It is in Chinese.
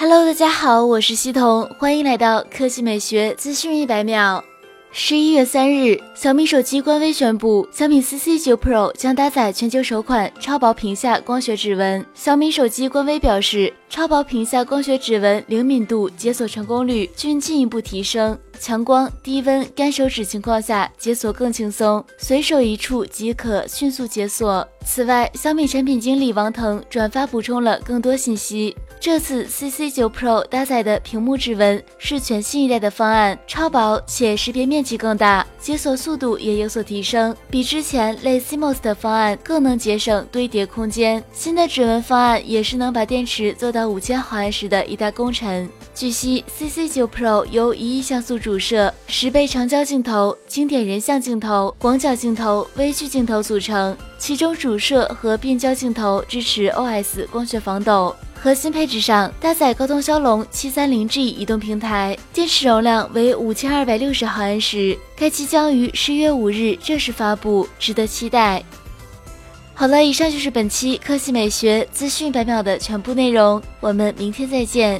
Hello，大家好，我是西彤，欢迎来到科技美学资讯一百秒。十一月三日，小米手机官微宣布，小米 CC 九 Pro 将搭载全球首款超薄屏下光学指纹。小米手机官微表示，超薄屏下光学指纹灵敏度、解锁成功率均进一步提升，强光、低温、干手指情况下解锁更轻松，随手一触即可迅速解锁。此外，小米产品经理王腾转发补充了更多信息。这次 CC 九 Pro 搭载的屏幕指纹是全新一代的方案，超薄且识别面积更大，解锁速度也有所提升，比之前类 CMOS 的方案更能节省堆叠空间。新的指纹方案也是能把电池做到五千毫安时的一大功臣。据悉，CC 九 Pro 由一亿像素主摄、十倍长焦镜头、经典人像镜头、广角镜头、微距镜头组成，其中主摄和变焦镜头支持 OS 光学防抖。核心配置上搭载高通骁龙七三零 G 移动平台，电池容量为五千二百六十毫安时。该机将于十月五日正式发布，值得期待。好了，以上就是本期科技美学资讯百秒的全部内容，我们明天再见。